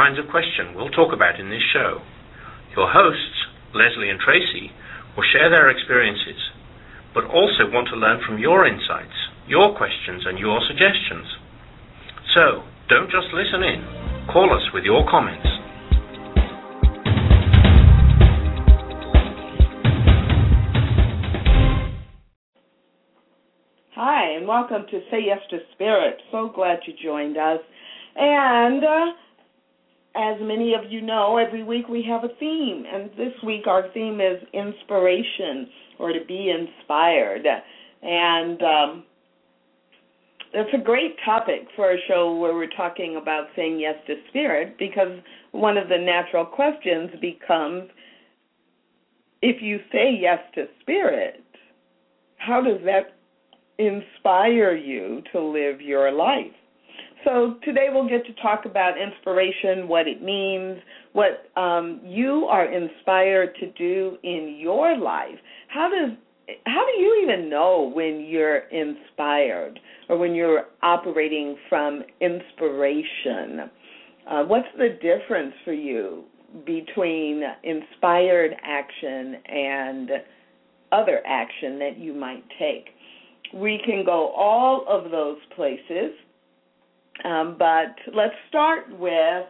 kinds of question we'll talk about in this show. Your hosts, Lesley and Tracy, will share their experiences, but also want to learn from your insights, your questions, and your suggestions. So, don't just listen in. Call us with your comments. Hi, and welcome to Say Yes to Spirit. So glad you joined us. And uh, as many of you know, every week we have a theme, and this week our theme is inspiration or to be inspired. And um, it's a great topic for a show where we're talking about saying yes to spirit because one of the natural questions becomes if you say yes to spirit, how does that inspire you to live your life? So today we'll get to talk about inspiration, what it means, what um, you are inspired to do in your life. How does how do you even know when you're inspired or when you're operating from inspiration? Uh, what's the difference for you between inspired action and other action that you might take? We can go all of those places, um, but let's start with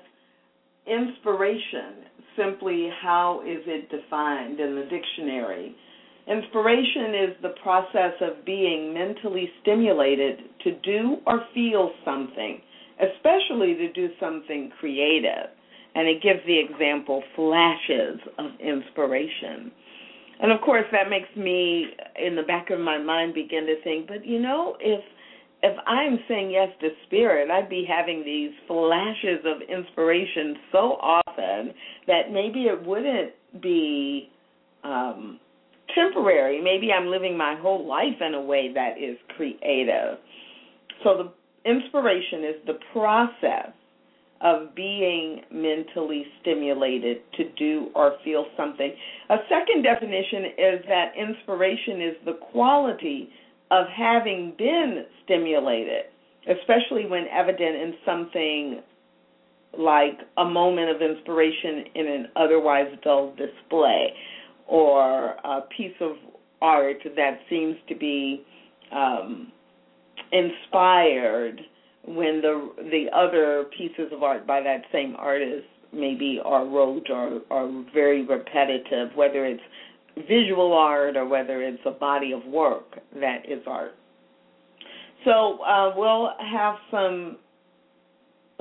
inspiration. Simply, how is it defined in the dictionary? Inspiration is the process of being mentally stimulated to do or feel something, especially to do something creative. And it gives the example flashes of inspiration. And of course, that makes me, in the back of my mind, begin to think, but you know, if if I'm saying yes to spirit, I'd be having these flashes of inspiration so often that maybe it wouldn't be um, temporary. Maybe I'm living my whole life in a way that is creative. So the inspiration is the process of being mentally stimulated to do or feel something. A second definition is that inspiration is the quality of having been stimulated, especially when evident in something like a moment of inspiration in an otherwise dull display or a piece of art that seems to be um, inspired when the the other pieces of art by that same artist maybe are rote or are very repetitive, whether it's visual art or whether it's a body of work that is art. So uh, we'll have some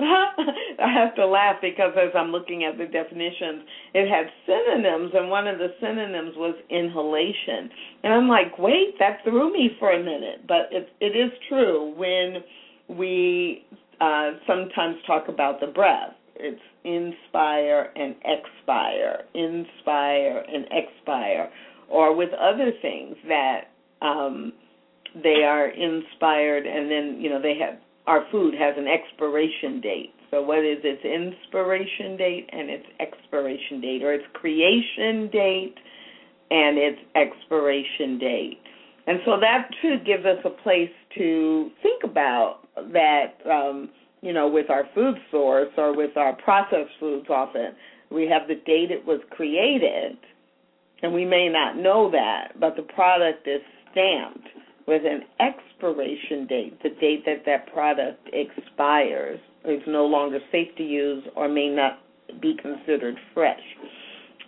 I have to laugh because as I'm looking at the definitions, it had synonyms, and one of the synonyms was inhalation. And I'm like, wait, that threw me for a minute. But it, it is true when we uh, sometimes talk about the breath. It's inspire and expire, inspire and expire, or with other things that um, they are inspired, and then you know they have our food has an expiration date. So what is its inspiration date and its expiration date, or its creation date and its expiration date? And so that too gives us a place to think about that. Um, you know, with our food source or with our processed foods, often we have the date it was created, and we may not know that, but the product is stamped with an expiration date, the date that that product expires, is no longer safe to use or may not be considered fresh.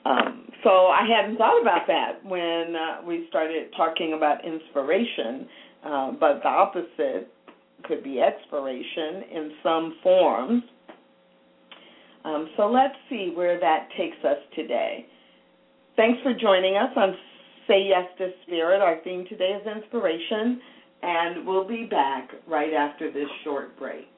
Um, so I hadn't thought about that when uh, we started talking about inspiration, uh, but the opposite could be expiration in some forms. Um, so let's see where that takes us today. Thanks for joining us on Say Yes to Spirit. Our theme today is inspiration, and we'll be back right after this short break.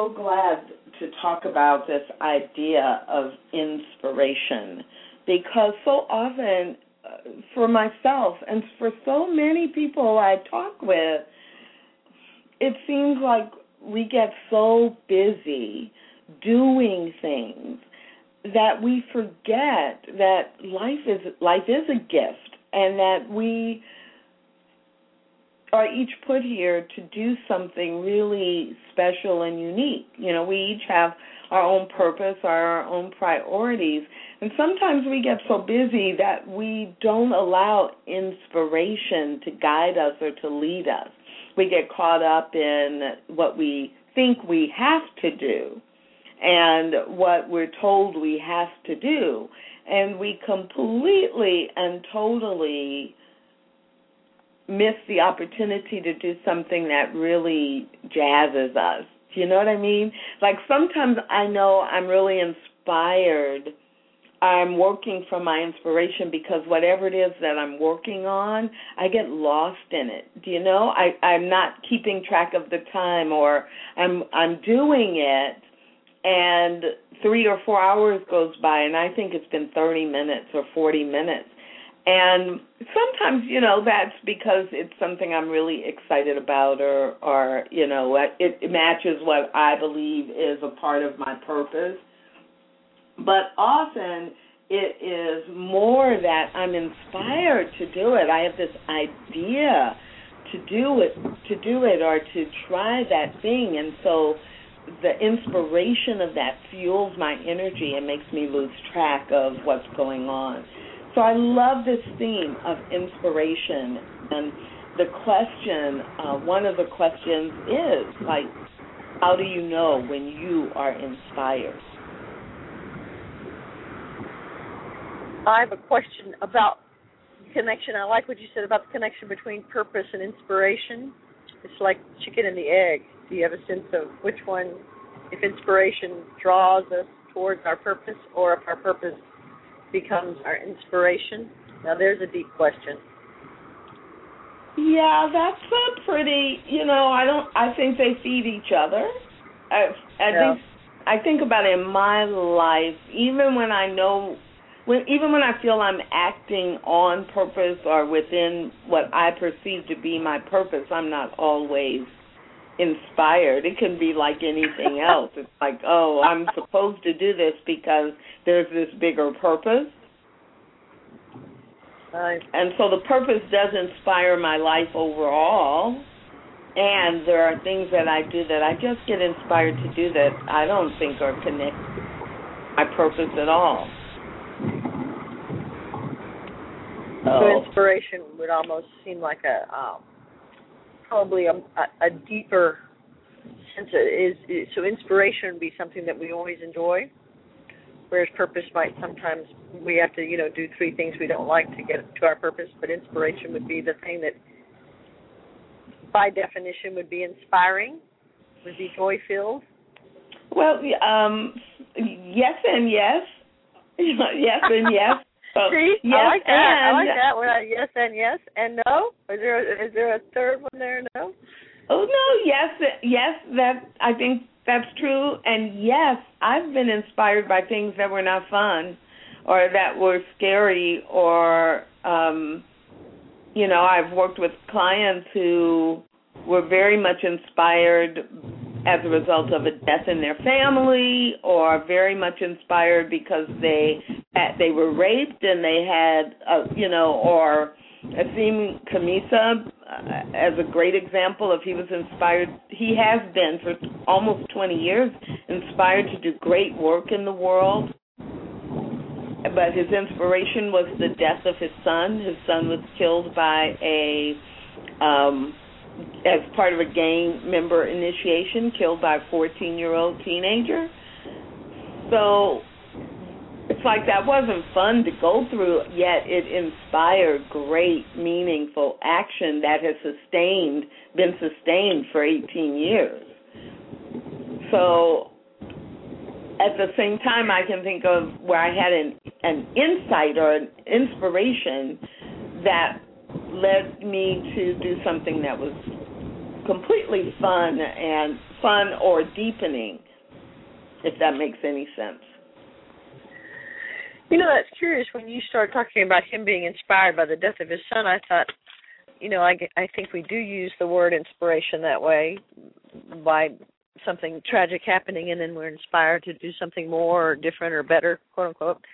So glad to talk about this idea of inspiration because so often, uh, for myself and for so many people I talk with, it seems like we get so busy doing things that we forget that life is life is a gift and that we are each put here to do something really special and unique. You know, we each have our own purpose, our own priorities, and sometimes we get so busy that we don't allow inspiration to guide us or to lead us. We get caught up in what we think we have to do and what we're told we have to do. And we completely and totally miss the opportunity to do something that really jazzes us. Do you know what I mean? Like sometimes I know I'm really inspired. I'm working from my inspiration because whatever it is that I'm working on, I get lost in it. Do you know? I I'm not keeping track of the time or I'm I'm doing it and 3 or 4 hours goes by and I think it's been 30 minutes or 40 minutes and sometimes you know that's because it's something i'm really excited about or or you know it, it matches what i believe is a part of my purpose. But often it is more that i'm inspired to do it. I have this idea to do it to do it or to try that thing. And so the inspiration of that fuels my energy and makes me lose track of what's going on so I love this theme of inspiration. And the question, uh, one of the questions is like, how do you know when you are inspired? I have a question about connection. I like what you said about the connection between purpose and inspiration. It's like chicken and the egg. Do you have a sense of which one, if inspiration draws us towards our purpose, or if our purpose becomes our inspiration? Now, there's a deep question. Yeah, that's a pretty. You know, I don't. I think they feed each other. I, I yeah. think. I think about it in my life, even when I know, when even when I feel I'm acting on purpose or within what I perceive to be my purpose, I'm not always inspired. It can be like anything else. It's like, oh, I'm supposed to do this because there's this bigger purpose. Right. And so the purpose does inspire my life overall. And there are things that I do that I just get inspired to do that I don't think are connected to my purpose at all. So inspiration would almost seem like a um, probably a, a, a deeper sense of is, is so inspiration would be something that we always enjoy whereas purpose might sometimes we have to you know do three things we don't like to get to our purpose but inspiration would be the thing that by definition would be inspiring would be joy filled well um yes and yes yes and yes so, See, yes I like that. And, I like that. When I, yes and yes and no. Is there a, is there a third one there? No. Oh no, yes, yes. That I think that's true. And yes, I've been inspired by things that were not fun, or that were scary, or um, you know, I've worked with clients who were very much inspired as a result of a death in their family or very much inspired because they they were raped and they had a, you know or Azim Khamisa uh, as a great example of he was inspired he has been for almost 20 years inspired to do great work in the world but his inspiration was the death of his son his son was killed by a um as part of a gang member initiation, killed by a 14 year old teenager. So it's like that wasn't fun to go through, yet it inspired great, meaningful action that has sustained, been sustained for 18 years. So at the same time, I can think of where I had an an insight or an inspiration that led me to do something that was completely fun and fun or deepening, if that makes any sense. You know, that's curious. When you start talking about him being inspired by the death of his son, I thought, you know, I, I think we do use the word inspiration that way by something tragic happening, and then we're inspired to do something more or different or better, quote unquote.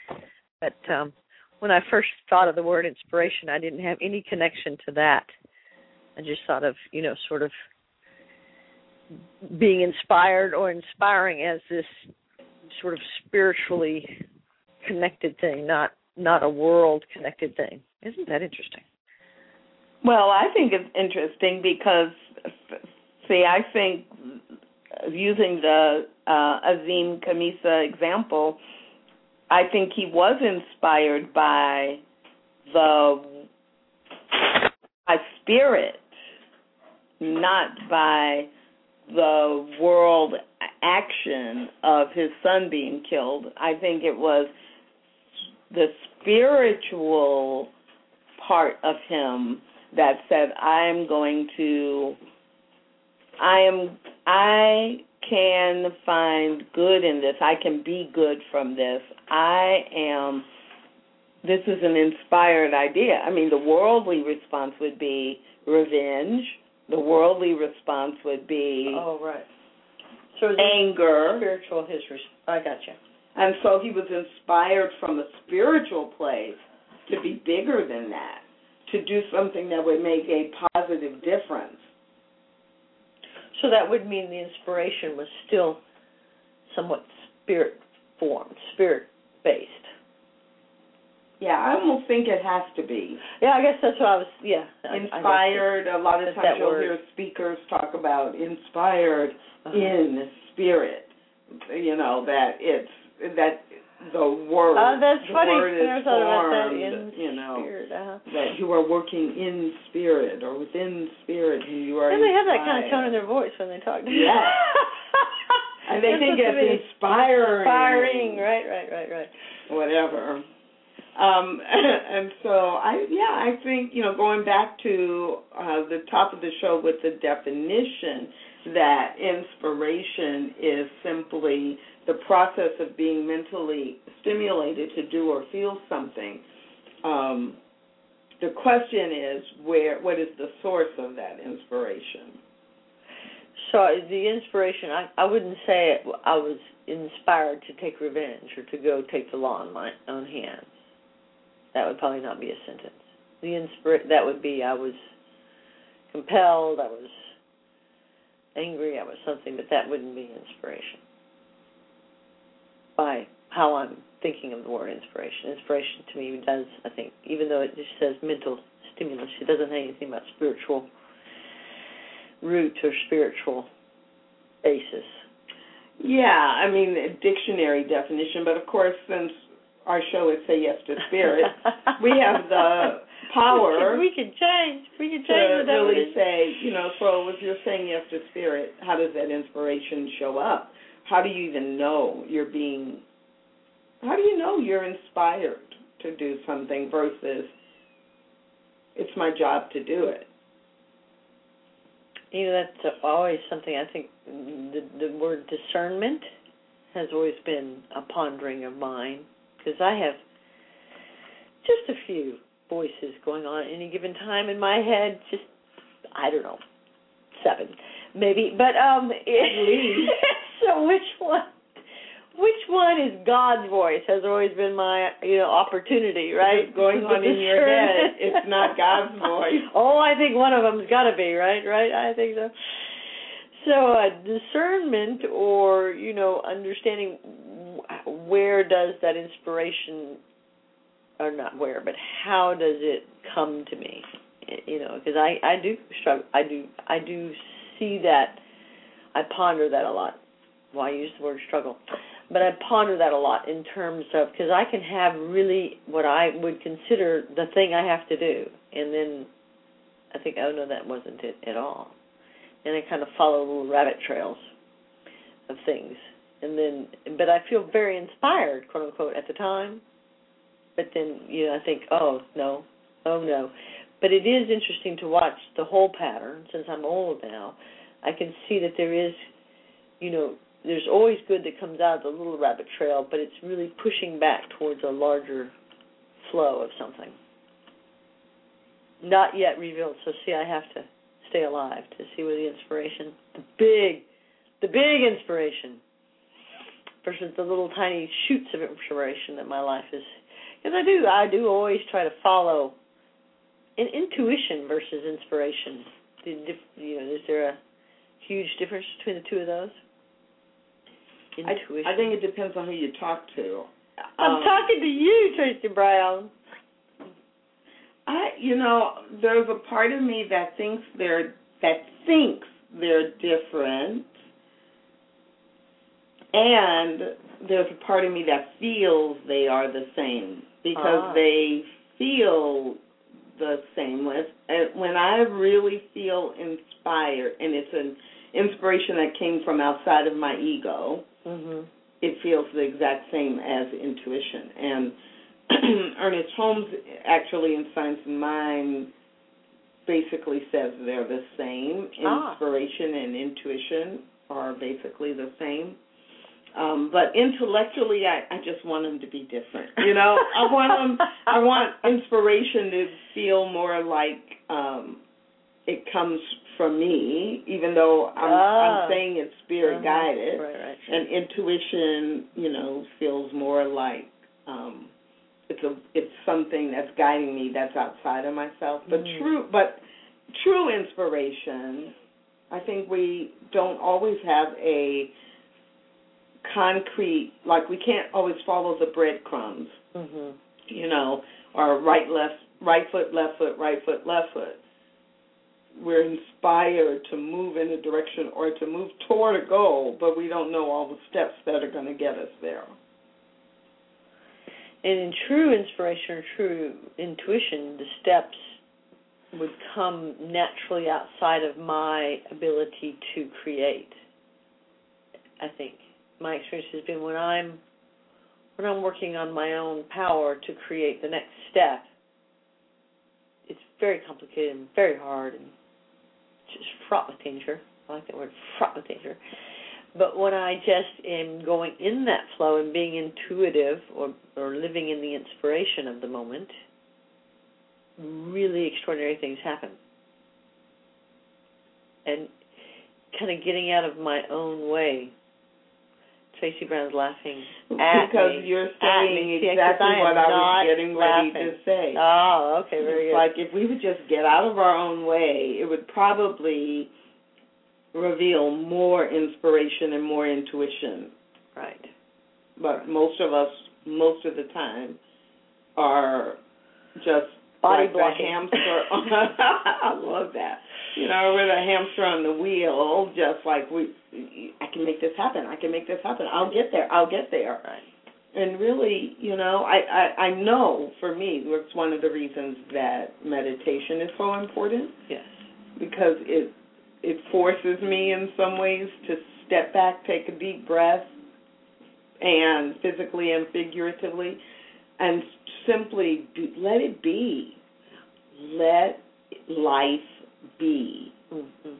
But um, when I first thought of the word inspiration, I didn't have any connection to that. I just thought of, you know, sort of being inspired or inspiring as this sort of spiritually connected thing, not not a world connected thing. Isn't that interesting? Well, I think it's interesting because see, I think using the uh, Azim Khamisa example, I think he was inspired by the by spirit, not by the world action of his son being killed. I think it was the spiritual part of him that said, I'm going to I am I can find good in this. I can be good from this. I am this is an inspired idea. I mean the worldly response would be revenge. The worldly response would be Oh right. So anger. Spiritual his I got you. And so he was inspired from a spiritual place to be bigger than that, to do something that would make a positive difference. So that would mean the inspiration was still somewhat spirit formed, spirit based. Yeah, I almost think it has to be. Yeah, I guess that's what I was. Yeah, inspired. I a lot of times you'll word. hear speakers talk about inspired uh-huh. in spirit. You know that it's that the word. Oh, that's the funny. Word is formed, in you know, spirit, uh-huh. that you are working in spirit or within spirit, and you are. And they have that kind of tone in their voice when they talk. To Yeah. and they think it's inspiring. Inspiring, right, right, right, right. Whatever. Um, and so I, yeah, I think you know, going back to uh, the top of the show with the definition that inspiration is simply the process of being mentally stimulated to do or feel something. Um, the question is where what is the source of that inspiration? So the inspiration, I, I wouldn't say I was inspired to take revenge or to go take the law in my own hands. That would probably not be a sentence. The inspira- that would be I was compelled, I was angry, I was something, but that wouldn't be inspiration by how I'm thinking of the word inspiration. Inspiration to me does, I think, even though it just says mental stimulus, it doesn't say anything about spiritual root or spiritual basis. Yeah, I mean, a dictionary definition, but of course, since our show is Say Yes to Spirit, we have the power. we can change. We can change to really say, you know, so if you're saying yes to spirit, how does that inspiration show up? How do you even know you're being how do you know you're inspired to do something versus it's my job to do it? You know that's always something i think the the word discernment has always been a pondering of mine because i have just a few voices going on at any given time in my head just i don't know seven maybe but um so which one? Which one is God's voice? Has always been my you know opportunity, right? going on in your head. It's not God's voice. oh, I think one of them's got to be right, right? I think so. So uh, discernment, or you know, understanding where does that inspiration, or not where, but how does it come to me? You know, because I I do struggle. I do I do see that. I ponder that a lot well, I use the word struggle, but I ponder that a lot in terms of because I can have really what I would consider the thing I have to do, and then I think, oh no, that wasn't it at all, and I kind of follow little rabbit trails of things, and then, but I feel very inspired, quote unquote, at the time, but then you know I think, oh no, oh no, but it is interesting to watch the whole pattern. Since I'm old now, I can see that there is, you know, there's always good that comes out of the little rabbit trail, but it's really pushing back towards a larger flow of something. Not yet revealed. So see, I have to stay alive to see where the inspiration, the big, the big inspiration, versus the little tiny shoots of inspiration that my life is. Because I do, I do always try to follow an intuition versus inspiration. You know, is there a huge difference between the two of those? Intuition. I, I think it depends on who you talk to. I'm um, talking to you, Tracy Brown. I, you know, there's a part of me that thinks they're that thinks they're different, and there's a part of me that feels they are the same because ah. they feel the same. When I really feel inspired, and it's an inspiration that came from outside of my ego, mm-hmm. it feels the exact same as intuition. And Ernest Holmes, actually in Science of Mind, basically says they're the same. Ah. Inspiration and intuition are basically the same. Um, but intellectually, I, I just want them to be different. You know, I want them. I want inspiration to feel more like um, it comes from me, even though I'm, ah. I'm saying it's spirit uh-huh. guided. Right, right. And intuition, you know, feels more like um, it's a it's something that's guiding me that's outside of myself. But mm. true, but true inspiration. I think we don't always have a concrete like we can't always follow the breadcrumbs. Mm-hmm. You know, or right left right foot left foot right foot left foot. We're inspired to move in a direction or to move toward a goal, but we don't know all the steps that are going to get us there. And in true inspiration or true intuition, the steps would come naturally outside of my ability to create. I think my experience has been when I'm when I'm working on my own power to create the next step, it's very complicated and very hard and just fraught with danger. I like that word, fraught with danger. But when I just am going in that flow and being intuitive or, or living in the inspiration of the moment, really extraordinary things happen. And kind of getting out of my own way. Tracy Brown's laughing at because me, you're saying exactly I what I was getting laughing. ready to say. Oh, okay, very it's good. Like if we would just get out of our own way, it would probably reveal more inspiration and more intuition. Right. But most of us, most of the time, are just body like blocking. a hamster. I love that. You know, we're the hamster on the wheel, just like we. I can make this happen. I can make this happen. I'll get there. I'll get there. Right. And really, you know, I, I I know for me, it's one of the reasons that meditation is so important. Yes. Because it it forces me in some ways to step back, take a deep breath, and physically and figuratively, and simply be, let it be. Let life be. Mm-hmm.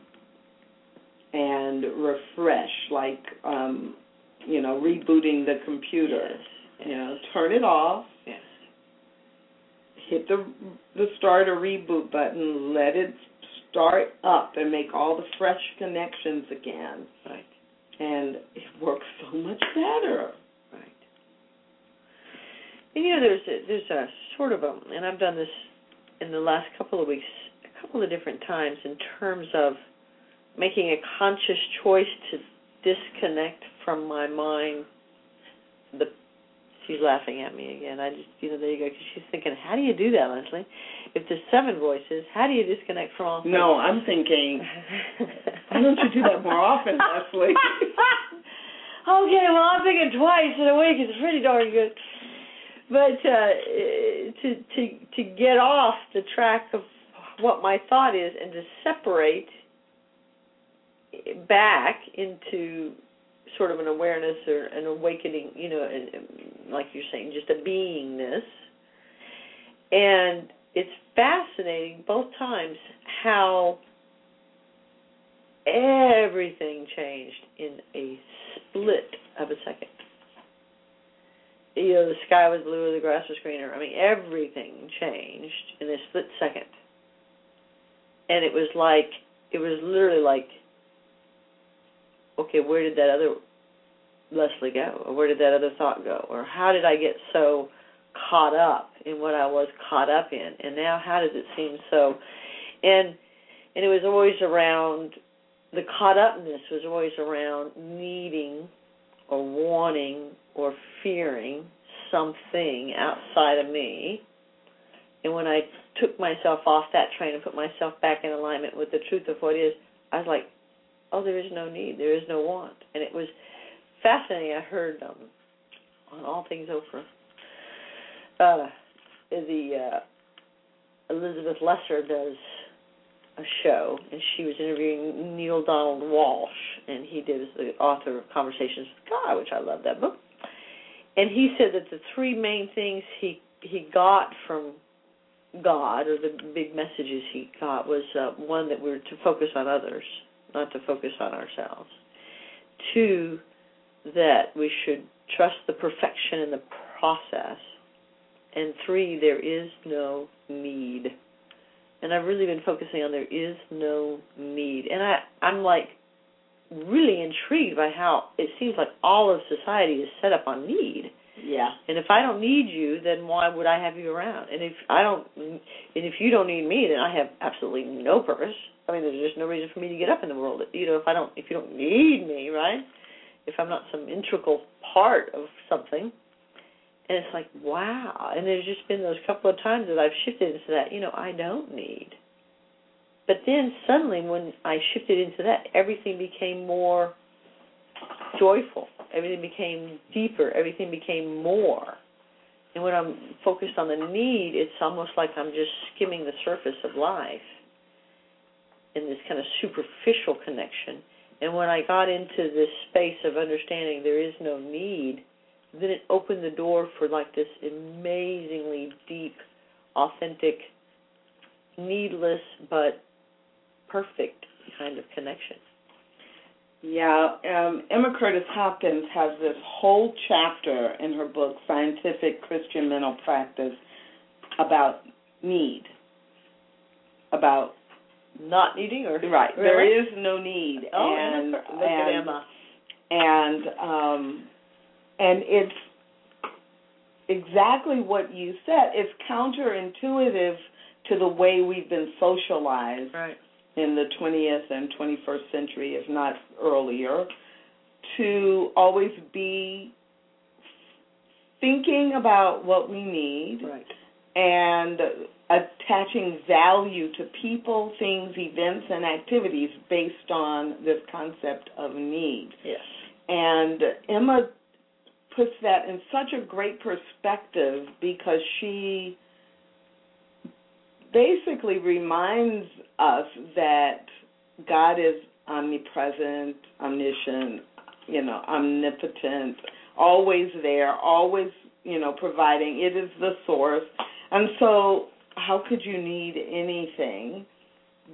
And refresh, like, um, you know, rebooting the computer. Yes. Yes. You know, turn it off. Yes. Hit the the start or reboot button. Let it start up and make all the fresh connections again. Right. And it works so much better. Right. And you know, there's a, there's a sort of a, and I've done this in the last couple of weeks, a couple of different times in terms of making a conscious choice to disconnect from my mind the She's laughing at me again. I just, you know, there you go. Because she's thinking, how do you do that, Lesley? If there's seven voices, how do you disconnect from all? No, I'm thinking, why don't you do that more often, Lesley? okay, well, I'm thinking twice in a week It's pretty darn good. But uh, to to to get off the track of what my thought is and to separate back into sort of an awareness or an awakening, you know, and, like you're saying, just a beingness, and it's fascinating both times how everything changed in a split of a second. You know, the sky was bluer, the grass was greener. I mean, everything changed in a split second. And it was like, it was literally like, okay, where did that other Lesley go? Or where did that other thought go? Or how did I get so caught up in what I was caught up in? And now how does it seem so and and it was always around the caught upness was always around needing or wanting or fearing something outside of me. And when I took myself off that train and put myself back in alignment with the truth of what is, I was like, oh, there is no need, there is no want. And it was fascinating. I heard um, on All Things Oprah, uh, the uh, Elizabeth Lesser does a show, and she was interviewing Neale Donald Walsch, and he did the author of Conversations with God, which I love that book. And he said that the three main things he he got from God, or the big messages he got, was uh, one that we're to focus on others, not to focus on ourselves. Two, that we should trust the perfection in the process. And three, there is no need and I've really been focusing on there is no need. And I I'm like really intrigued by how it seems like all of society is set up on need. Yeah. And if I don't need you, then why would I have you around? And if I don't, and if you don't need me, then I have absolutely no purpose. I mean, there's just no reason for me to get up in the world. You know, if I don't, if you don't need me, right? If I'm not some integral part of something, and it's like, wow. And there's just been those couple of times that I've shifted into that, you know, I don't need. But then suddenly when I shifted into that, everything became more joyful. Everything became deeper. Everything became more. And when I'm focused on the need, it's almost like I'm just skimming the surface of life in this kind of superficial connection. And when I got into this space of understanding there is no need, then it opened the door for like this amazingly deep, authentic, needless but perfect kind of connection. Yeah, um, Emma Curtis Hopkins has this whole chapter in her book, Scientific Christian Mental Practice, about need, about not needing or right. Really? There is no need. Oh, and, look and, at Emma. And um, and it's exactly what you said. It's counterintuitive to the way we've been socialized right. In the 20th and 21st century, if not earlier, to always be thinking about what we need right. and attaching value to people, things, events, and activities based on this concept of need. Yes. And Emma puts that in such a great perspective because she basically reminds us that God is omnipresent, omniscient, you know, omnipotent, always there, always, you know, providing. It is the source. And so, how could you need anything?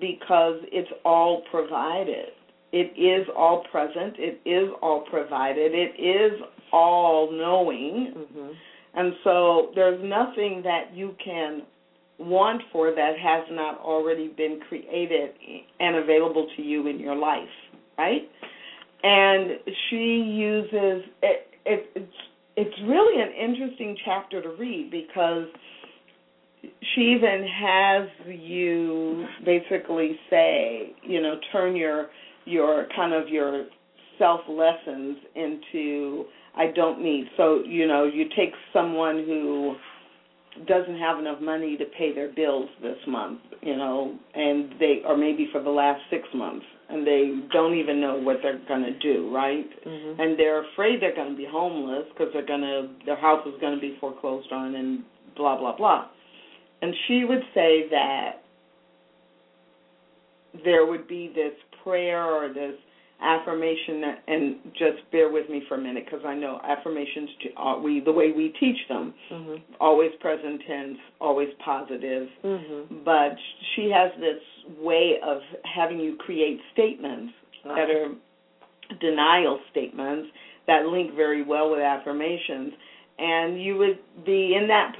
Because it's all provided. It is all present. It is all provided. It is all knowing. Mm-hmm. And so there's nothing that you can want for that has not already been created and available to you in your life, right? And she uses it, it it's it's really an interesting chapter to read because she even has you basically say, you know, turn your your kind of your self lessons into I don't need. So, you know, you take someone who doesn't have enough money to pay their bills this month, you know, and they or maybe for the last 6 months and they don't even know what they're going to do, right? Mm-hmm. And they're afraid they're going to be homeless because they're going to their house is going to be foreclosed on and blah blah blah. And she would say that there would be this prayer or this affirmation and just bear with me for a minute because I know affirmations are we the way we teach them mm-hmm. always present tense always positive mm-hmm. but she has this way of having you create statements wow. that are denial statements that link very well with affirmations and you would be in that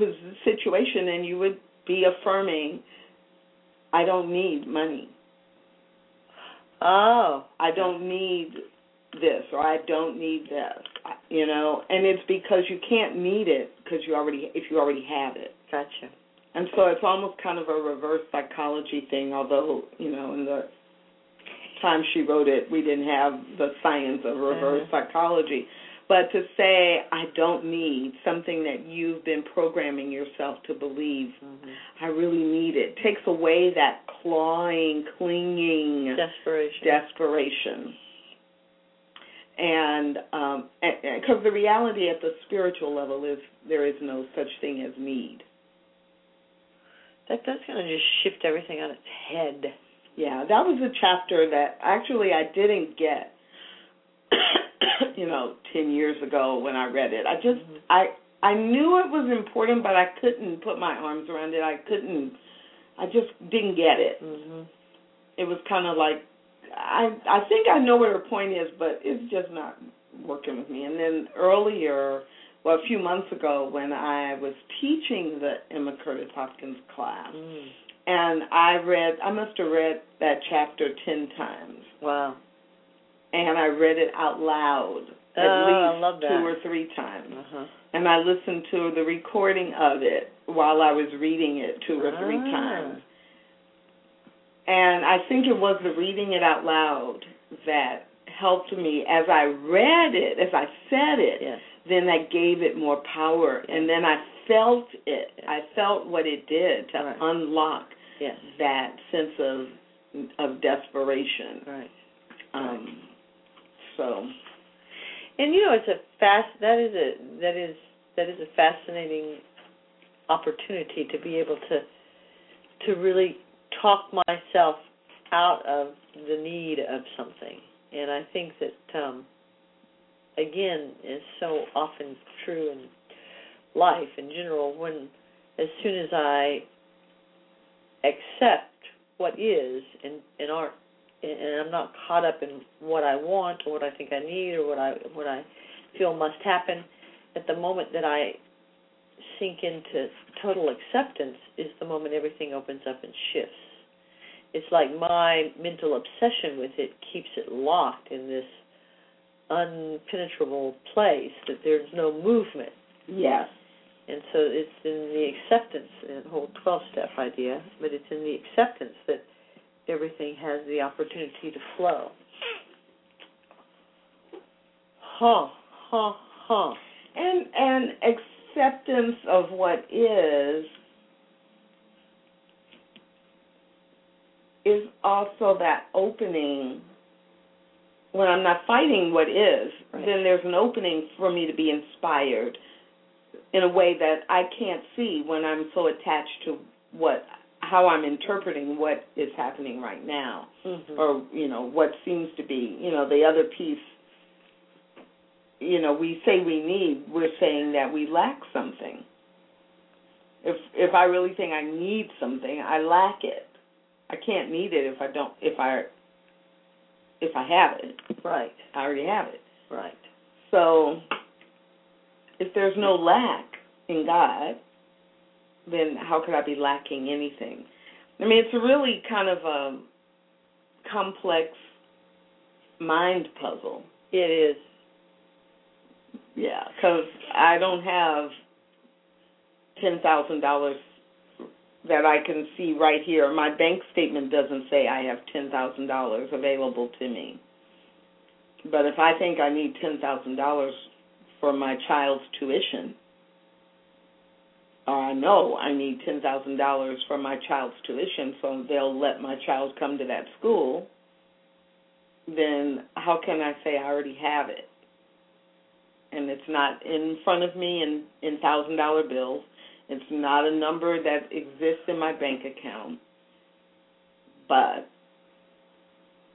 situation and you would be affirming I don't need money Oh, I don't need this or I don't need this, you know, and it's because you can't need it because you already if you already have it. Gotcha. And so it's almost kind of a reverse psychology thing, although you know in the time she wrote it, we didn't have the science of reverse mm-hmm. psychology. But to say I don't need something that you've been programming yourself to believe, mm-hmm. I really need it, takes away that clawing, clinging desperation. Desperation. And because um, the reality at the spiritual level is there is no such thing as need. That does kind of just shift everything on its head. Yeah, that was a chapter that actually I didn't get you know, ten years ago when I read it. I just mm-hmm. I I knew it was important, but I couldn't put my arms around it. I couldn't. I just didn't get it. Mm-hmm. It was kind of like I I think I know what her point is, but it's just not working with me. And then earlier, well, a few months ago, when I was teaching the Emma Curtis Hopkins class, mm. and I read, I must have read that chapter ten times. Wow and I read it out loud at oh, least two or three times. Uh-huh. And I listened to the recording of it while I was reading it two or three ah. times. And I think it was the reading it out loud that helped me as I read it, as I said it, yes. then I gave it more power. Yes. And then I felt it. Yes. I felt what it did to right. unlock that sense of of desperation. Right. Um, right so, and you know, it's a fast. That is a that is that is a fascinating opportunity to be able to to really talk myself out of the need of something. And I think that um again is so often true in life in general when as soon as I accept what is and, and aren't and I'm not caught up in what I want or what I think I need or what I what I feel must happen. At the moment that I sink into total acceptance is the moment everything opens up and shifts. It's like my mental obsession with it keeps it locked in this unpenetrable place that there's no movement. Yes. And so it's in the acceptance, the whole 12 step idea, but it's in the acceptance that everything has the opportunity to flow. Huh, huh, huh. And and acceptance of what is is also that opening when I'm not fighting what is, right. then there's an opening for me to be inspired in a way that I can't see when I'm so attached to what how I'm interpreting what is happening right now, mm-hmm. or you know what seems to be, you know, the other piece. You know, we say we need, we're saying that we lack something. If if I really think I need something, I lack it. I can't need it if I don't if I if I have it. Right. I already have it. Right. So if there's no lack in God, then how could I be lacking anything? I mean, it's a really kind of a complex mind puzzle. It is. Yeah, because I don't have ten thousand dollars that I can see right here. My bank statement doesn't say I have ten thousand dollars available to me. But if I think I need ten thousand dollars for my child's tuition, Uh, I know I need ten thousand dollars for my child's tuition, so they'll let my child come to that school. Then how can I say I already have it? And it's not in front of me in in thousand dollar bills. It's not a number that exists in my bank account. But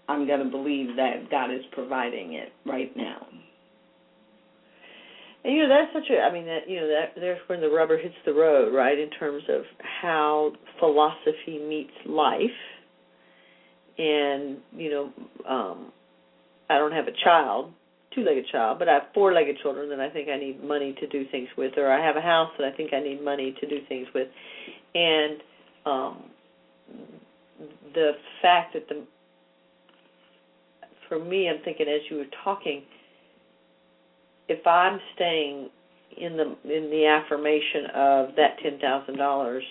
I'm going to believe that God is providing it right now. And you know that's such a I mean that you know that there's when the rubber hits the road, right? In terms of how philosophy meets life. And you know, um I don't have a child, two-legged child, but I have four-legged children that I think I need money to do things with, or I have a house that I think I need money to do things with, and um, the fact that the for me, I'm thinking as you were talking, if I'm staying in the in the affirmation of that ten thousand dollars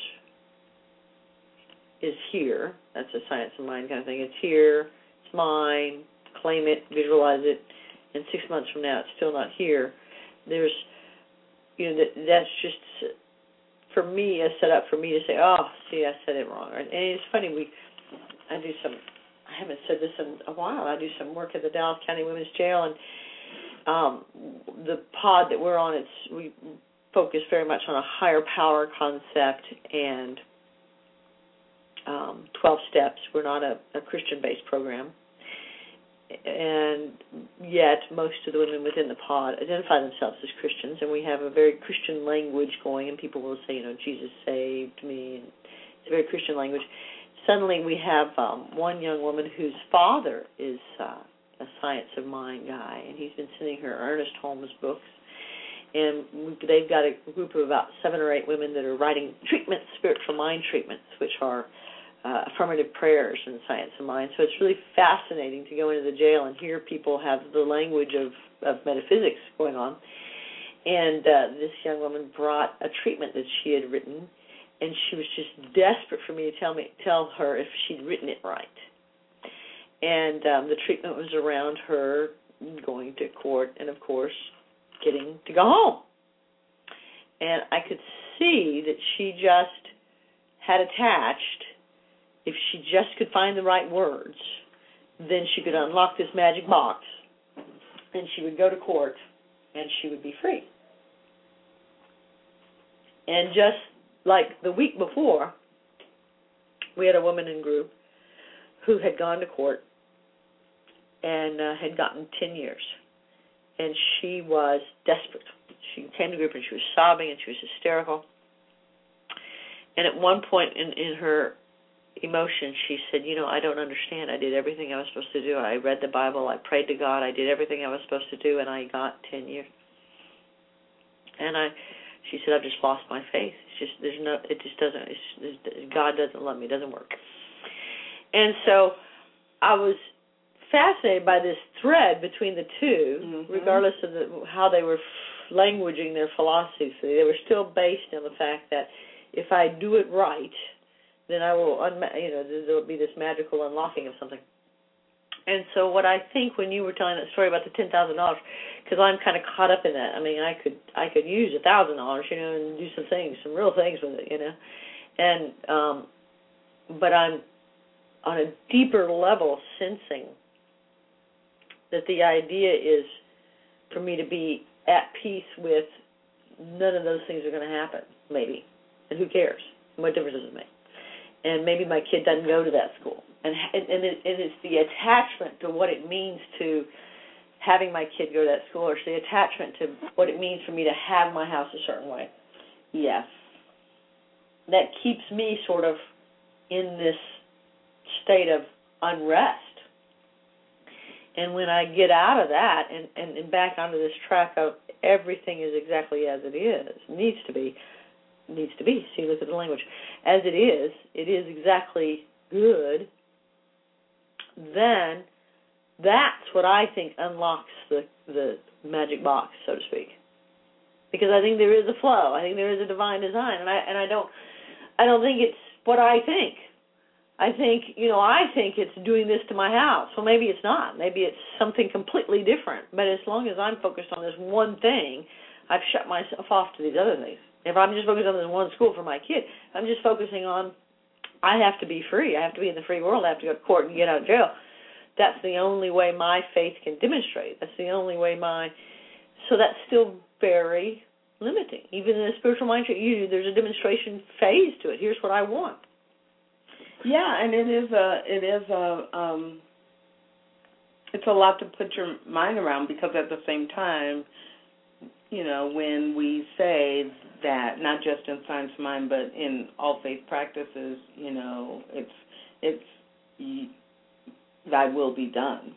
is here, that's a science of mind kind of thing. It's here, it's mine, claim it, visualize it, and six months from now it's still not here. There's, you know, that that's just for me a setup for me to say, oh, see, I said it wrong. And it's funny we, I do some, I haven't said this in a while. I do some work at the Dallas County Women's Jail, and um, the pod that we're on, it's we focus very much on a higher power concept and um, 12 steps. We're not a, a Christian-based program and yet most of the women within the pod identify themselves as Christians, and we have a very Christian language going, and people will say, you know, Jesus saved me, and it's a very Christian language. Suddenly, we have um, one young woman whose father is uh, science of mind guy, and he's been sending her Ernest Holmes books. And they've got a group of about seven or eight women that are writing treatments, spiritual mind treatments, which are uh, affirmative prayers in science of mind. So it's really fascinating to go into the jail and hear people have the language of, of metaphysics going on. And uh, this young woman brought a treatment that she had written, and she was just desperate for me to tell me tell her if she'd written it right. And um, the treatment was around her going to court and, of course, getting to go home. And I could see that she just had attached if she just could find the right words, then she could unlock this magic box and she would go to court and she would be free. And just like the week before, we had a woman in group who had gone to court and uh, had gotten 10 years. And she was desperate. She came to group and she was sobbing and she was hysterical. And at one point in, in her emotion, she said, You know, I don't understand. I did everything I was supposed to do. I read the Bible. I prayed to God. I did everything I was supposed to do, and I got 10 years. And I, she said, I've just lost my faith. It's just, there's no, it just doesn't, it's, God doesn't love me. It doesn't work. And so I was fascinated by this thread between the 2 mm-hmm. regardless of the, how they were languaging their philosophy. They were still based on the fact that if I do it right, then I will, unma- you know, there will be this magical unlocking of something. And so, what I think when you were telling that story about the ten thousand dollars, because I'm kind of caught up in that. I mean, I could I could use a thousand dollars, you know, and do some things, some real things with it, you know, and um, but I'm on a deeper level sensing that the idea is for me to be at peace with none of those things are going to happen, maybe, and who cares? What difference does it make? and maybe my kid doesn't go to that school. And and it, and it's the attachment to what it means to having my kid go to that school or it's the attachment to what it means for me to have my house a certain way. Yes. That keeps me sort of in this state of unrest and when i get out of that and and, and back onto this track of everything is exactly as it is needs to be needs to be. See, look at the language. As it is, it is exactly good. Then that's what I think unlocks the the magic box, so to speak. Because I think there is a flow. I think there is a divine design, and I and I don't I don't think it's what I think. I think you know I think it's doing this to my house. Well, maybe it's not. Maybe it's something completely different. But as long as I'm focused on this one thing, I've shut myself off to these other things. If I'm just focused on this one school for my kid, I'm just focusing on I have to be free. I have to be in the free world. I have to go to court and get out of jail. That's the only way my faith can demonstrate. That's the only way my so that's still very limiting. Even in a spiritual mind you there's a demonstration phase to it. Here's what I want. Yeah, and it is a it is a um it's a lot to put your mind around because at the same time, you know, when we say that not just in science mind but in all faith practices, you know, it's it's thy will be done.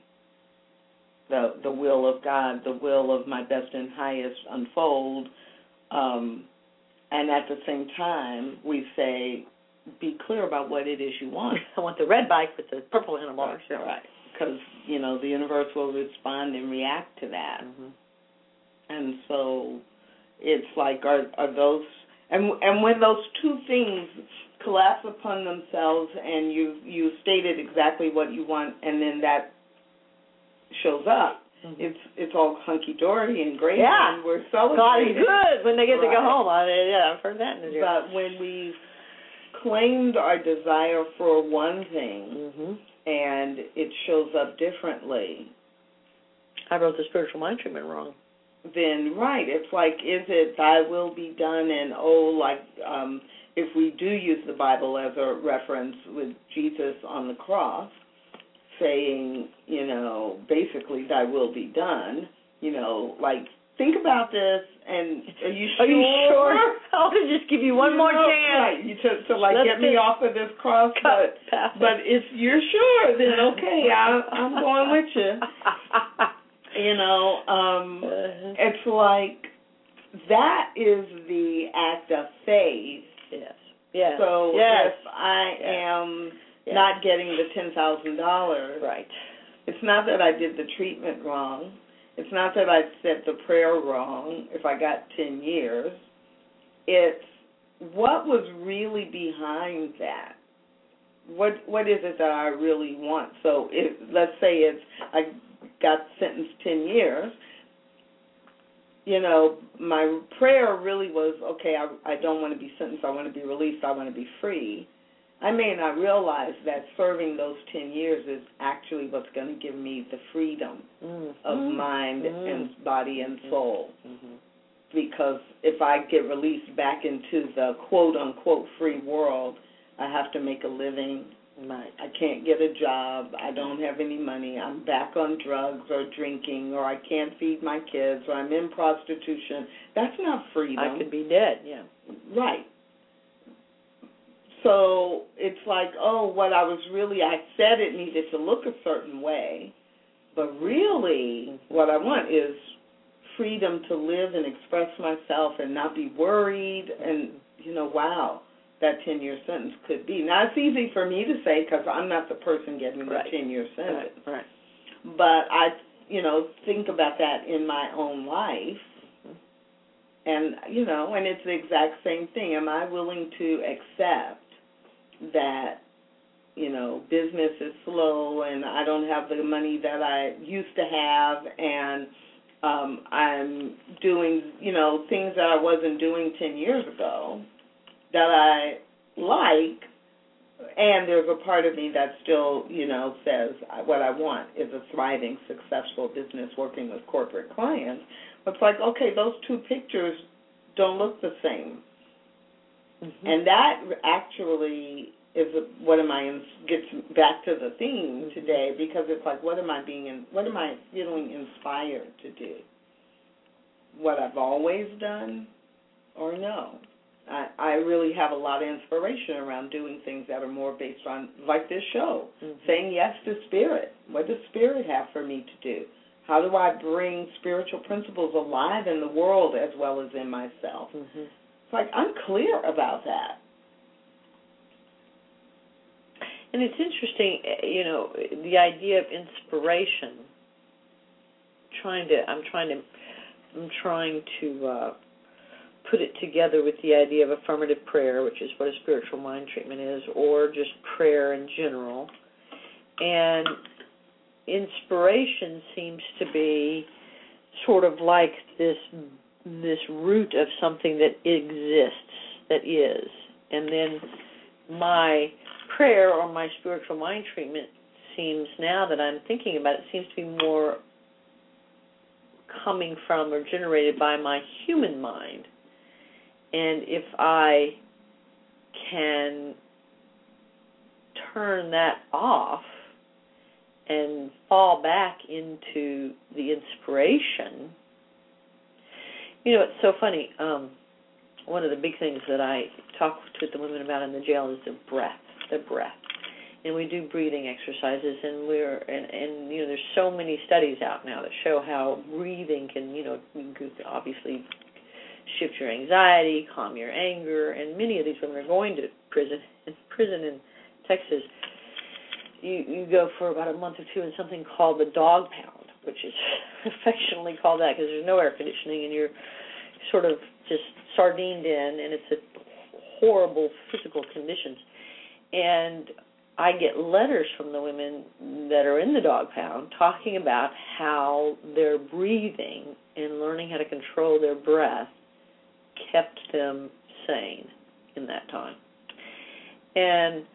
The the will of God, the will of my best and highest unfold. Um, and at the same time, we say, be clear about what it is you want. I want the red bike with the purple handlebars. Right, right. Because you know the universe will respond and react to that. Mm-hmm. And so, it's like are are those and and when those two things collapse upon themselves and you you stated exactly what you want and then that shows up Mm-hmm. it's it's all hunky dory and great Yeah. and we're so God is good when they get to go home. I, mean, yeah, I've heard that in the but when we claimed our desire for one thing hmm and it shows up differently I wrote the spiritual mind treatment wrong. then right it's like is it thy will be done and oh like um if we do use the bible as a reference with jesus on the cross saying you know basically thy will be done you know like think about this and are you sure? Are you sure? I'll just give you one You more know, chance. right you to, to like Let's get me off of this crosscut, but past but if you're sure then okay i i'm going with you you know um Uh-huh. it's like that is the act of faith. yes. Yes. So yes. if I Yes. am Yes. not getting the ten thousand dollars, right. it's not that I did the treatment wrong. It's not that I said the prayer wrong. If I got ten years, it's what was really behind that. What what is it that I really want? So if let's say it's I got sentenced ten years, you know, my prayer really was, okay, I, I don't want to be sentenced. I want to be released. I want to be free. I may not realize that serving those 10 years is actually what's going to give me the freedom Mm. of mind Mm. and body and soul. Mhm. Because if I get released back into the quote unquote free world, I have to make a living. Right. I can't get a job. I don't have any money. I'm back on drugs or drinking, or I can't feed my kids, or I'm in prostitution. That's not freedom. I could be dead. Yeah. Right. So it's like, oh, what I was really, I said it needed to look a certain way, but really what I want is freedom to live and express myself and not be worried and, you know, wow, that 10 year sentence could be. Now, it's easy for me to say because I'm not the person getting the Right. 10 year Right. sentence Right. but I, you know, think about that in my own life, mm-hmm. and you know, and it's the exact same thing. Am I willing to accept that, you know, business is slow and I don't have the money that I used to have, and um, I'm doing, you know, things that I wasn't doing ten years ago that I like, and there's a part of me that still, you know, says what I want is a thriving, successful business working with corporate clients. but It's like, okay, those two pictures don't look the same, Mhm. and that actually is a, what am I in, gets back to the theme today because it's like, what am I being, in, what am I feeling inspired to do? What I've always done, or no? I, I really have a lot of inspiration around doing things that are more based on, like this show, Mhm. saying yes to spirit. What does spirit have for me to do? How do I bring spiritual principles alive in the world as well as in myself? Mhm. It's like I'm clear about that. And it's interesting, eh, you know, the idea of inspiration. Trying to, I'm trying to, I'm trying to uh, put it together with the idea of affirmative prayer, which is what a spiritual mind treatment is, or just prayer in general. And inspiration seems to be sort of like this this root of something that exists, that is, and then my prayer or my spiritual mind treatment seems now that I'm thinking about it seems to be more coming from or generated by my human mind. And if I can turn that off and fall back into the inspiration. You know, it's so funny. Um, one of the big things that I talk to the women about in the jail is the breath, the breath. And we do breathing exercises, and we're and, and you know there's so many studies out now that show how breathing can you know obviously shift your anxiety, calm your anger, and many of these women are going to prison. In prison in Texas, you you go for about a month or two in something called the dog pound, which is affectionately called that because there's no air conditioning and you're sort of just sardined in, and it's a horrible physical conditions. And I get letters from the women that are in the dog pound talking about how their breathing and learning how to control their breath kept them sane in that time. And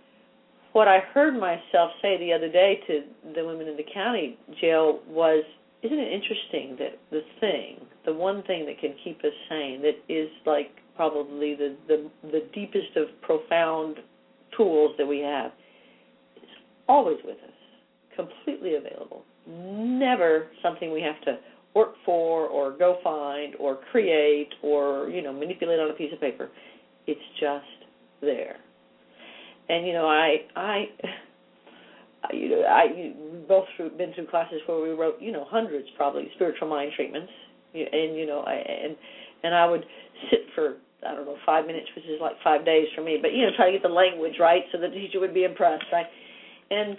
what I heard myself say the other day to the women in the county jail was, isn't it interesting that the thing, the one thing that can keep us sane, that is like probably the the, the deepest of profound tools that we have, is always with us, completely available. Never something we have to work for or go find or create or you know manipulate on a piece of paper. It's just there and you know I I you know I we both through, been through classes where we wrote you know hundreds probably spiritual mind treatments. And you know I and and I would sit for I don't know five minutes which is like five days for me. But you know try to get the language right so the teacher would be impressed right? And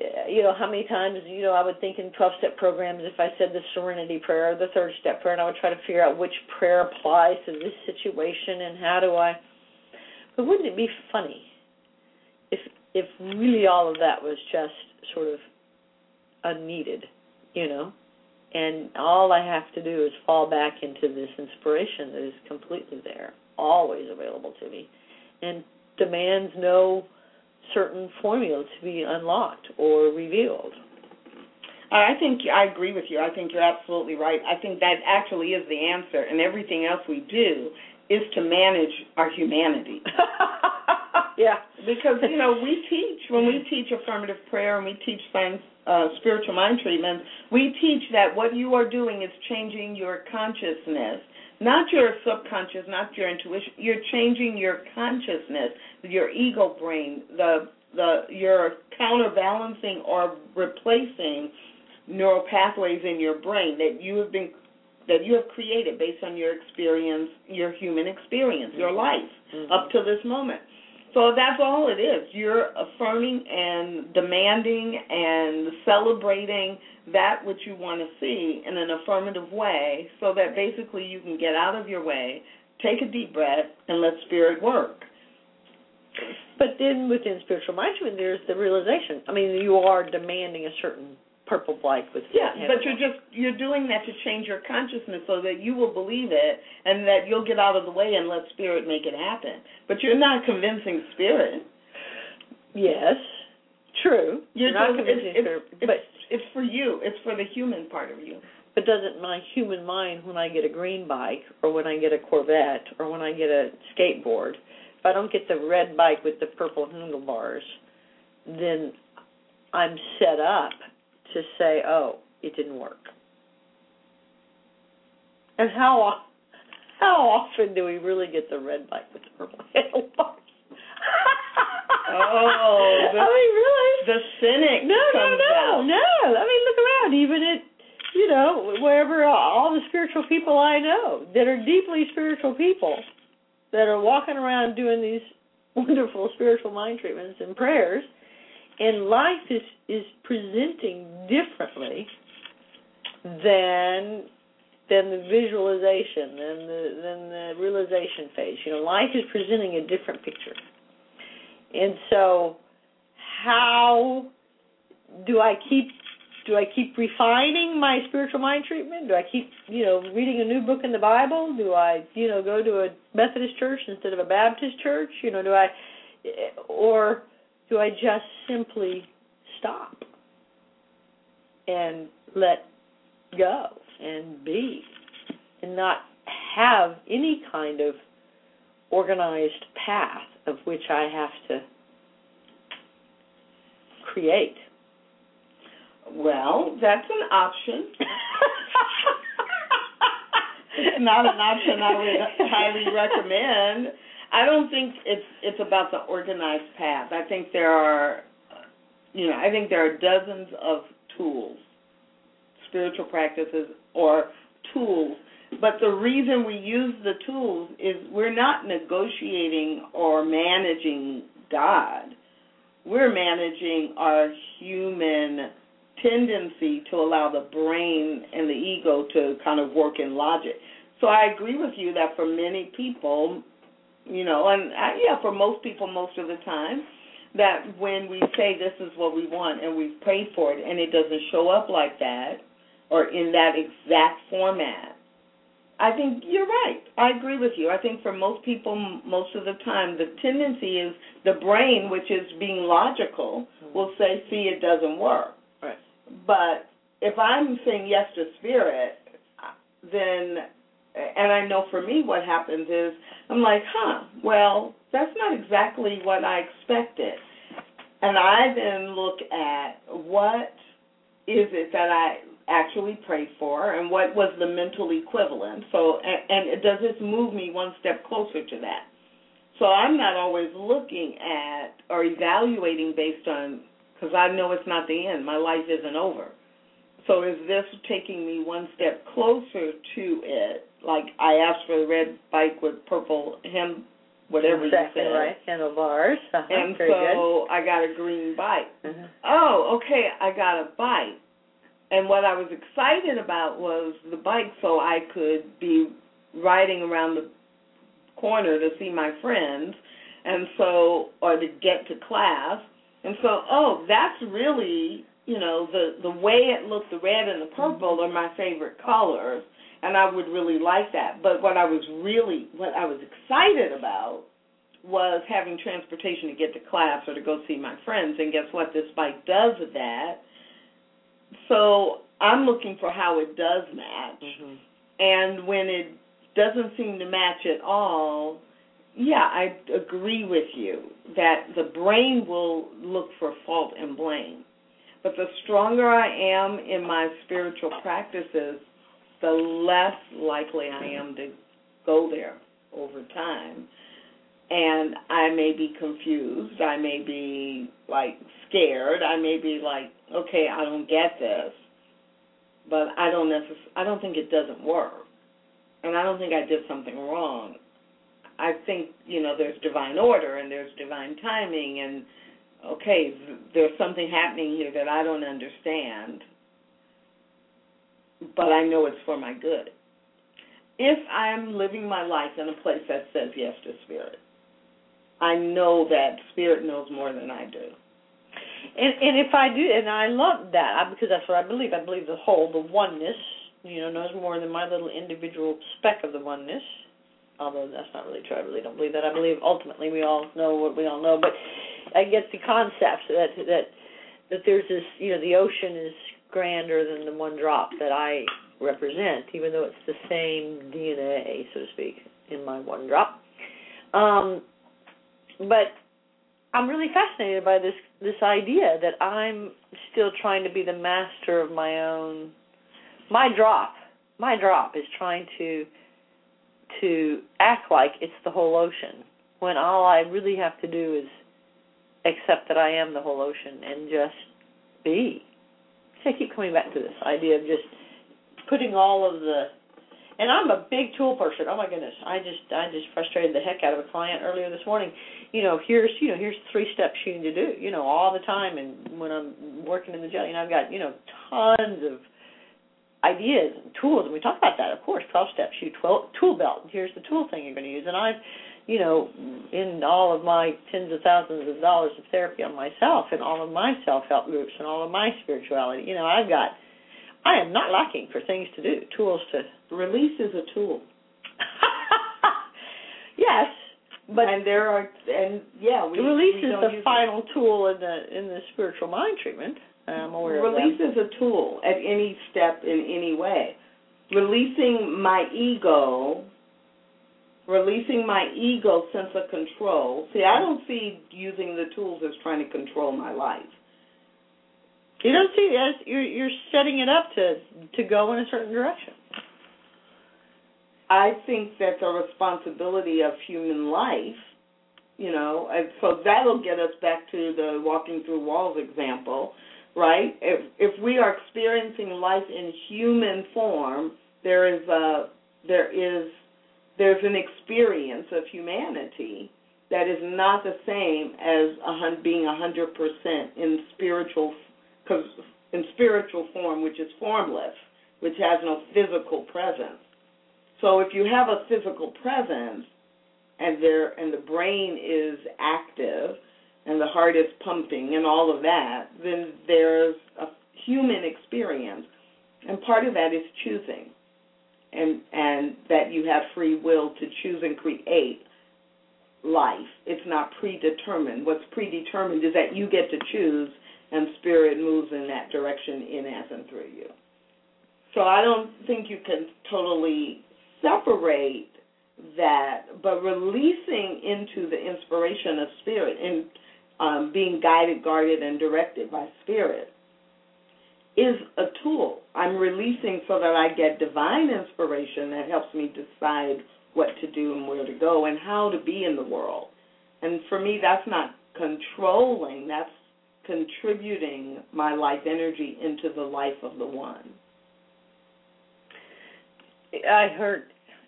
uh, you know how many times you know I would think in 12 step programs if I said the serenity prayer or the third step prayer and I would try to figure out which prayer applies to this situation and how do I but wouldn't it be funny if really all of that was just sort of unneeded, you know, and all I have to do is fall back into this inspiration that is completely there, always available to me, and demands no certain formula to be unlocked or revealed. I think I agree with you. I think you're absolutely right. I think that actually is the answer, and everything else we do is to manage our humanity. yeah, because you know we teach when we teach affirmative prayer and we teach science, uh, spiritual mind treatment, we teach that what you are doing is changing your consciousness, not your subconscious, not your intuition. You're changing your consciousness, your ego brain, the the you're counterbalancing or replacing neural pathways in your brain that you have been that you have created based on your experience, your human experience, your life mm-hmm. up to this moment. So that's all it is. You're affirming and demanding and celebrating that which you want to see in an affirmative way so that basically you can get out of your way, take a deep breath, and let spirit work. But then within spiritual management, there's the realization. I mean, you are demanding a certain purple blank with yeah but you're just you're doing that to change your consciousness so that you will believe it and that you'll get out of the way and let spirit make it happen. But you're not convincing spirit. Yes true. You're, you're not convincing it's, spirit it's, but it's for you. It's for the human part of you. But doesn't my human mind when i get a green bike or when i get a corvette or when i get a skateboard if i don't get the red bike with the purple handlebars then i'm set up to say, "Oh, it didn't work." And how how often do we really get the red light with the purple handlebars? oh, the, I mean, really, the cynic. No, no, no, out. no. I mean, look around. Even at you know wherever uh, all the spiritual people I know that are deeply spiritual people that are walking around doing these wonderful spiritual mind treatments and prayers and life is is presenting differently than than the visualization, than the than the realization phase. You know, life is presenting a different picture. And so how do I keep do I keep refining my spiritual mind treatment? Do I keep, you know, reading a new book in the Bible? Do I, you know, go to a Methodist church instead of a Baptist church? You know, do I or do I just simply stop and let go and be and not have any kind of organized path of which I have to create? Well, that's an option. Not an option I would highly recommend. I don't think it's it's about the organized path. I think there are, you know, I think there are dozens of tools, spiritual practices or tools. But the reason we use the tools is we're not negotiating or managing God. We're managing our human tendency to allow the brain and the ego to kind of work in logic. So I agree with you that for many people, you know, and I, yeah, for most people, most of the time, that when we say this is what we want and we've prayed for it and it doesn't show up like that or in that exact format, I think you're right. I agree with you. I think for most people, most of the time, the tendency is the brain, which is being logical, mm-hmm. will say, "See, it doesn't work." Right. But if I'm saying yes to spirit, uh, then and I know for me what happens is I'm like, huh, well, that's not exactly what I expected. And I then look at what is it that I actually prayed for and what was the mental equivalent. So, and, and does this move me one step closer to that? So I'm not always looking at or evaluating based on, because I know it's not the end. My life isn't over. So is this taking me one step closer to it? Like I asked for the red bike with purple hem, whatever exactly you said. right, handlebars. Uh-huh. And Very so I got a green bike. Uh-huh. Oh, okay, I got a bike. And what I was excited about was the bike so I could be riding around the corner to see my friends and so or to get to class. And so, oh, that's really you know the the way it looked the red and the purple are my favorite colors and I would really like that. But what I was really what I was excited about was having transportation to get to class or to go see my friends. And guess what? This bike does that. So I'm looking for how it does match. Mhm. and when it doesn't seem to match at all yeah I agree with you that the brain will look for fault and blame. But the stronger I am in my spiritual practices, the less likely I am to go there over time. And I may be confused. I may be like scared. I may be like, okay, I don't get this. But I don't necess- I don't think it doesn't work. And I don't think I did something wrong. I think, you know, there's divine order and there's divine timing and okay, there's something happening here that I don't understand, but I know it's for my good. If I'm living my life in a place that says yes to spirit, I know that spirit knows more than I do. And and if I do, and I love that I- because that's what I believe. I believe the whole, the oneness, you know, knows more than my little individual speck of the oneness. Although that's not really true. I really don't believe that. I believe ultimately we all know what we all know. But I get the concept that that that there's this, you know, the ocean is grander than the one drop that I represent, even though it's the same DNA, so to speak, in my one drop. Um, but I'm really fascinated by this this idea that I'm still trying to be the master of my own my drop. My drop is trying to to act like it's the whole ocean when all I really have to do is accept that I am the whole ocean and just be. I keep coming back to this idea of just putting all of the and I'm a big tool person. Oh my goodness. I just I just frustrated the heck out of a client earlier this morning. You know, here's you know, here's three steps you need to do, you know, all the time and when I'm working in the jail, you know, I've got, you know, tons of ideas and tools, and we talk about that, of course, 12 steps, you 12, tool belt, here's the tool thing you're going to use. And I've, you know, in all of my tens of thousands of dollars of therapy on myself and all of my self-help groups and all of my spirituality, you know, I've got, I am not lacking for things to do, tools to. Release is a tool. yes, but and there are and yeah, we release we is the final tool in the in the spiritual mind treatment. I'm aware Release of that. is a tool at any step in any way. Releasing my ego, releasing my ego sense of control. See, I don't see using the tools as trying to control my life. You don't see it as you're you're setting it up to to go in a certain direction. I think that the responsibility of human life, you know, and so that'll get us back to the walking through walls example, right? If if we are experiencing life in human form, there is a there is there's an experience of humanity that is not the same as being hundred percent in spiritual, in spiritual form, which is formless, which has no physical presence. So if you have a physical presence and there and the brain is active and the heart is pumping and all of that, then there's a human experience. And part of that is choosing. And and that you have free will to choose and create life. It's not predetermined. What's predetermined is that you get to choose and spirit moves in that direction in as and through you. So I don't think you can totally separate that, but releasing into the inspiration of spirit and um, being guided, guarded, and directed by spirit is a tool. I'm releasing so that I get divine inspiration that helps me decide what to do and where to go and how to be in the world. And for me, that's not controlling, that's contributing my life energy into the life of the one. I heard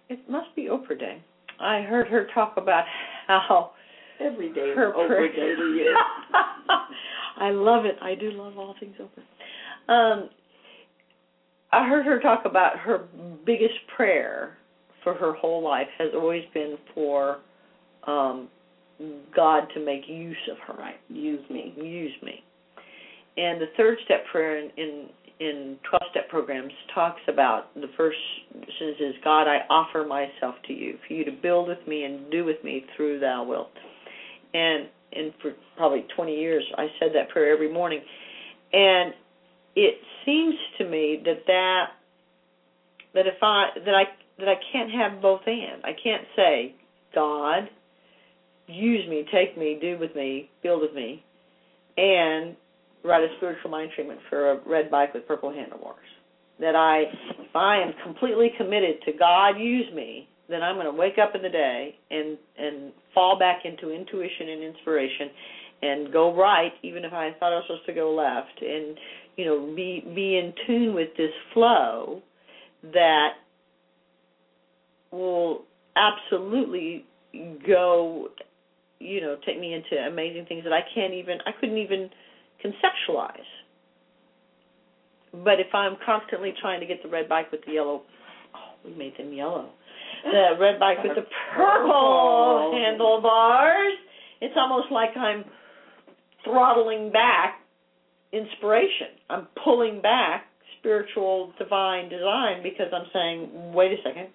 it must be Oprah Day. I heard her talk about how every day her Oprah Day to you. I love it. I do love all things Oprah. Um, I heard her talk about her biggest prayer for her whole life has always been for um, God to make use of her. Right. Use me. Use me. And the third step prayer in, in in 12 step programs talks about the first sentence is God, I offer myself to you for you to build with me and do with me through thou wilt. And and for probably 20 years I said that prayer every morning. And it seems to me that that that if I that I that I can't have both and. I can't say, God, use me, take me, do with me, build with me, and write a spiritual mind treatment for a red bike with purple handlebars. That I, if I am completely committed to God use me, then I'm going to wake up in the day and and fall back into intuition and inspiration, and go right, even if I thought I was supposed to go left, and you know be be in tune with this flow that will absolutely go you know take me into amazing things that I can't even I couldn't even conceptualize. But if I'm constantly trying to get the red bike with the yellow, oh, we made them yellow. The red bike with the purple handlebars, it's almost like I'm throttling back inspiration. I'm pulling back spiritual divine design because I'm saying, wait a second,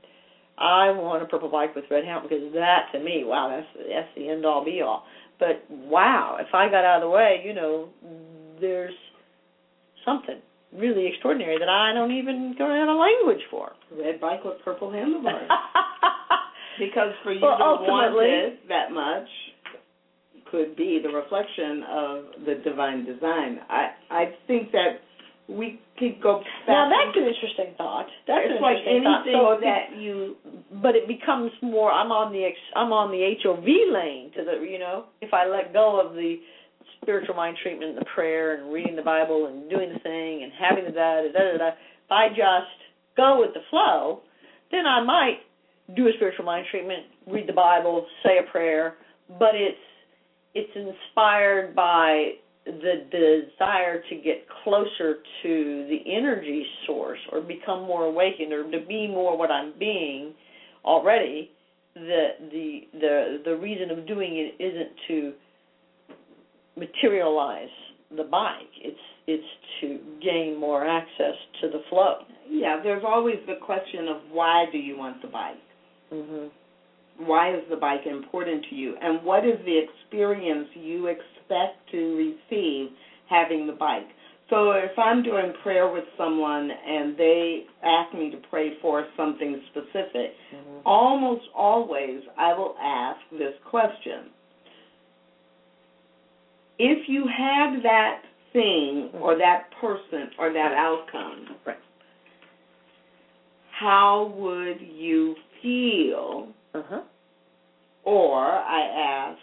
I want a purple bike with red handle because that to me, wow, that's that's the end all be all. But wow, if I got out of the way, you know, there's something really extraordinary that I don't even don't have a language for. Red bike with purple handlebars. because for you well, to want it that much could be the reflection of the divine design. I I think that we could go back. Now that's an interesting thought. That's it's an like anything so that you, but it becomes more. I'm on the I'm on the HOV lane to the you know. If I let go of the spiritual mind treatment, and the prayer, and reading the Bible, and doing the thing, and having the da da da da. If I just go with the flow, then I might do a spiritual mind treatment, read the Bible, say a prayer, but it's it's inspired by the desire to get closer to the energy source or become more awakened or to be more what I'm being already the the the the reason of doing it isn't to materialize the bike. It's it's to gain more access to the flow. Yeah there's always the question of why do you want the bike? Mhm why is the bike important to you and what is the experience you expect to receive having the bike so if i'm doing prayer with someone and they ask me to pray for something specific mm-hmm. almost always i will ask this question if you had that thing or that person or that outcome, right. how would you feel? Uh-huh. Or I ask,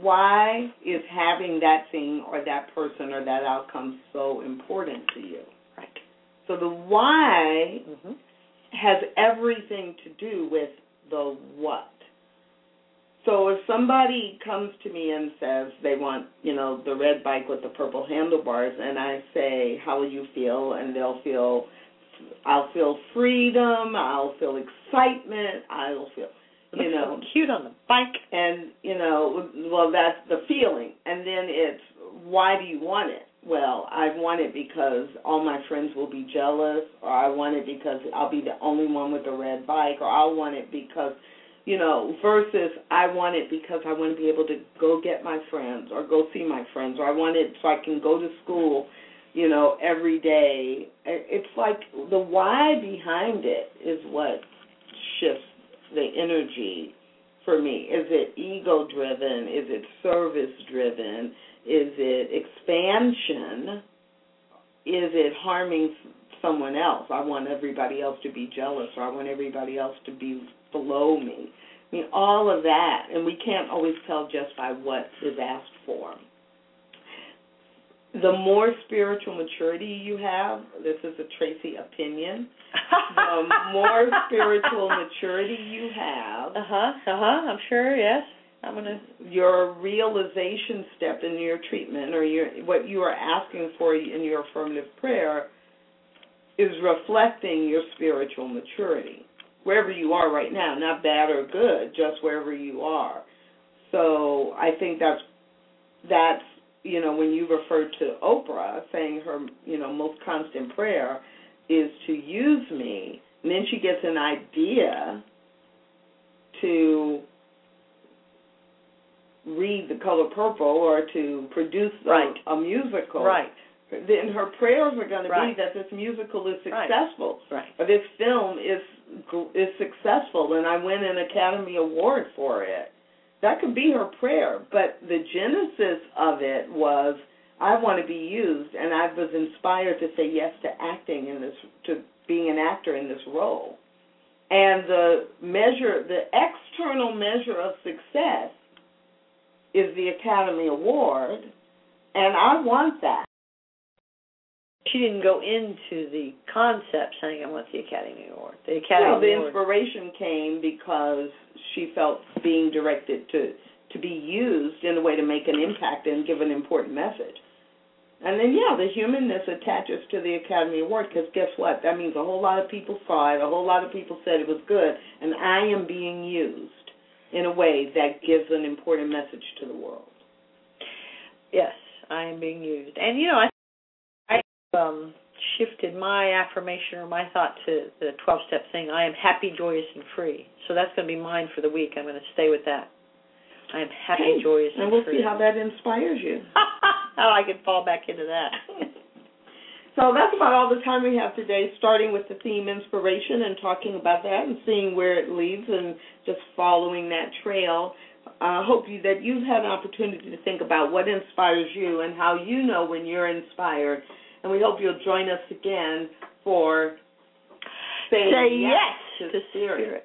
why is having that thing or that person or that outcome so important to you? Right. So the why Mm-hmm. has everything to do with the what. So if somebody comes to me and says they want, you know, the red bike with the purple handlebars, and I say, "How will you feel?" and they'll feel, I'll feel freedom, I'll feel excitement, I'll feel, you know, so cute on the bike. and you know, well, that's the feeling, and then it's why do you want it? Well, I want it because all my friends will be jealous, or I want it because I'll be the only one with a red bike, or I'll want it because, you know, versus I want it because I want to be able to go get my friends or go see my friends, or I want it so I can go to school, you know, every day. It's like the why behind it is what shifts the energy for me. Is it ego driven? Is it service driven? Is it expansion? Is it harming someone else? I want everybody else to be jealous, or I want everybody else to be below me. I mean, all of that, and we can't always tell just by what is asked for. The more spiritual maturity you have, this is a Tracy opinion, the more spiritual maturity you have, Uh huh. Uh huh. I'm sure. Yes. I'm gonna. your realization step in your treatment or your what you are asking for in your affirmative prayer is reflecting your spiritual maturity wherever you are right now not bad or good just wherever you are so i think that's that's you know when you refer to oprah saying her you know most constant prayer is to use me and then she gets an idea to read the color purple or to produce a, Right. a musical Right. then her prayers are going to be that this musical is successful Right. or this film is is successful and I win an Academy Award for it. That could be her prayer, but the genesis of it was I want to be used and I was inspired to say yes to acting in this to being an actor in this role. And the measure the external measure of success is the Academy Award and I want that. She didn't go into the concept saying I want the Academy Award. The Academy the Award. inspiration came because she felt being directed to to be used in a way to make an impact and give an important message. And then, yeah, the humanness attaches to the Academy Award because guess what? That means a whole lot of people saw it, a whole lot of people said it was good, and I am being used in a way that gives an important message to the world. Yes, I am being used. And you know, I I um shifted my affirmation or my thought to the 12 step thing. I am happy, joyous and free. So that's going to be mine for the week. I'm going to stay with that. I am happy, Okay, joyous and, free. and we'll free. see how that inspires you. how I could fall back into that. So that's about all the time we have today, starting with the theme inspiration and talking about that and seeing where it leads and just following that trail. I uh, hope you that you've had an opportunity to think about what inspires you and how you know when you're inspired. And we hope you'll join us again for Say, Say Yes, yes to to Spirit. spirit.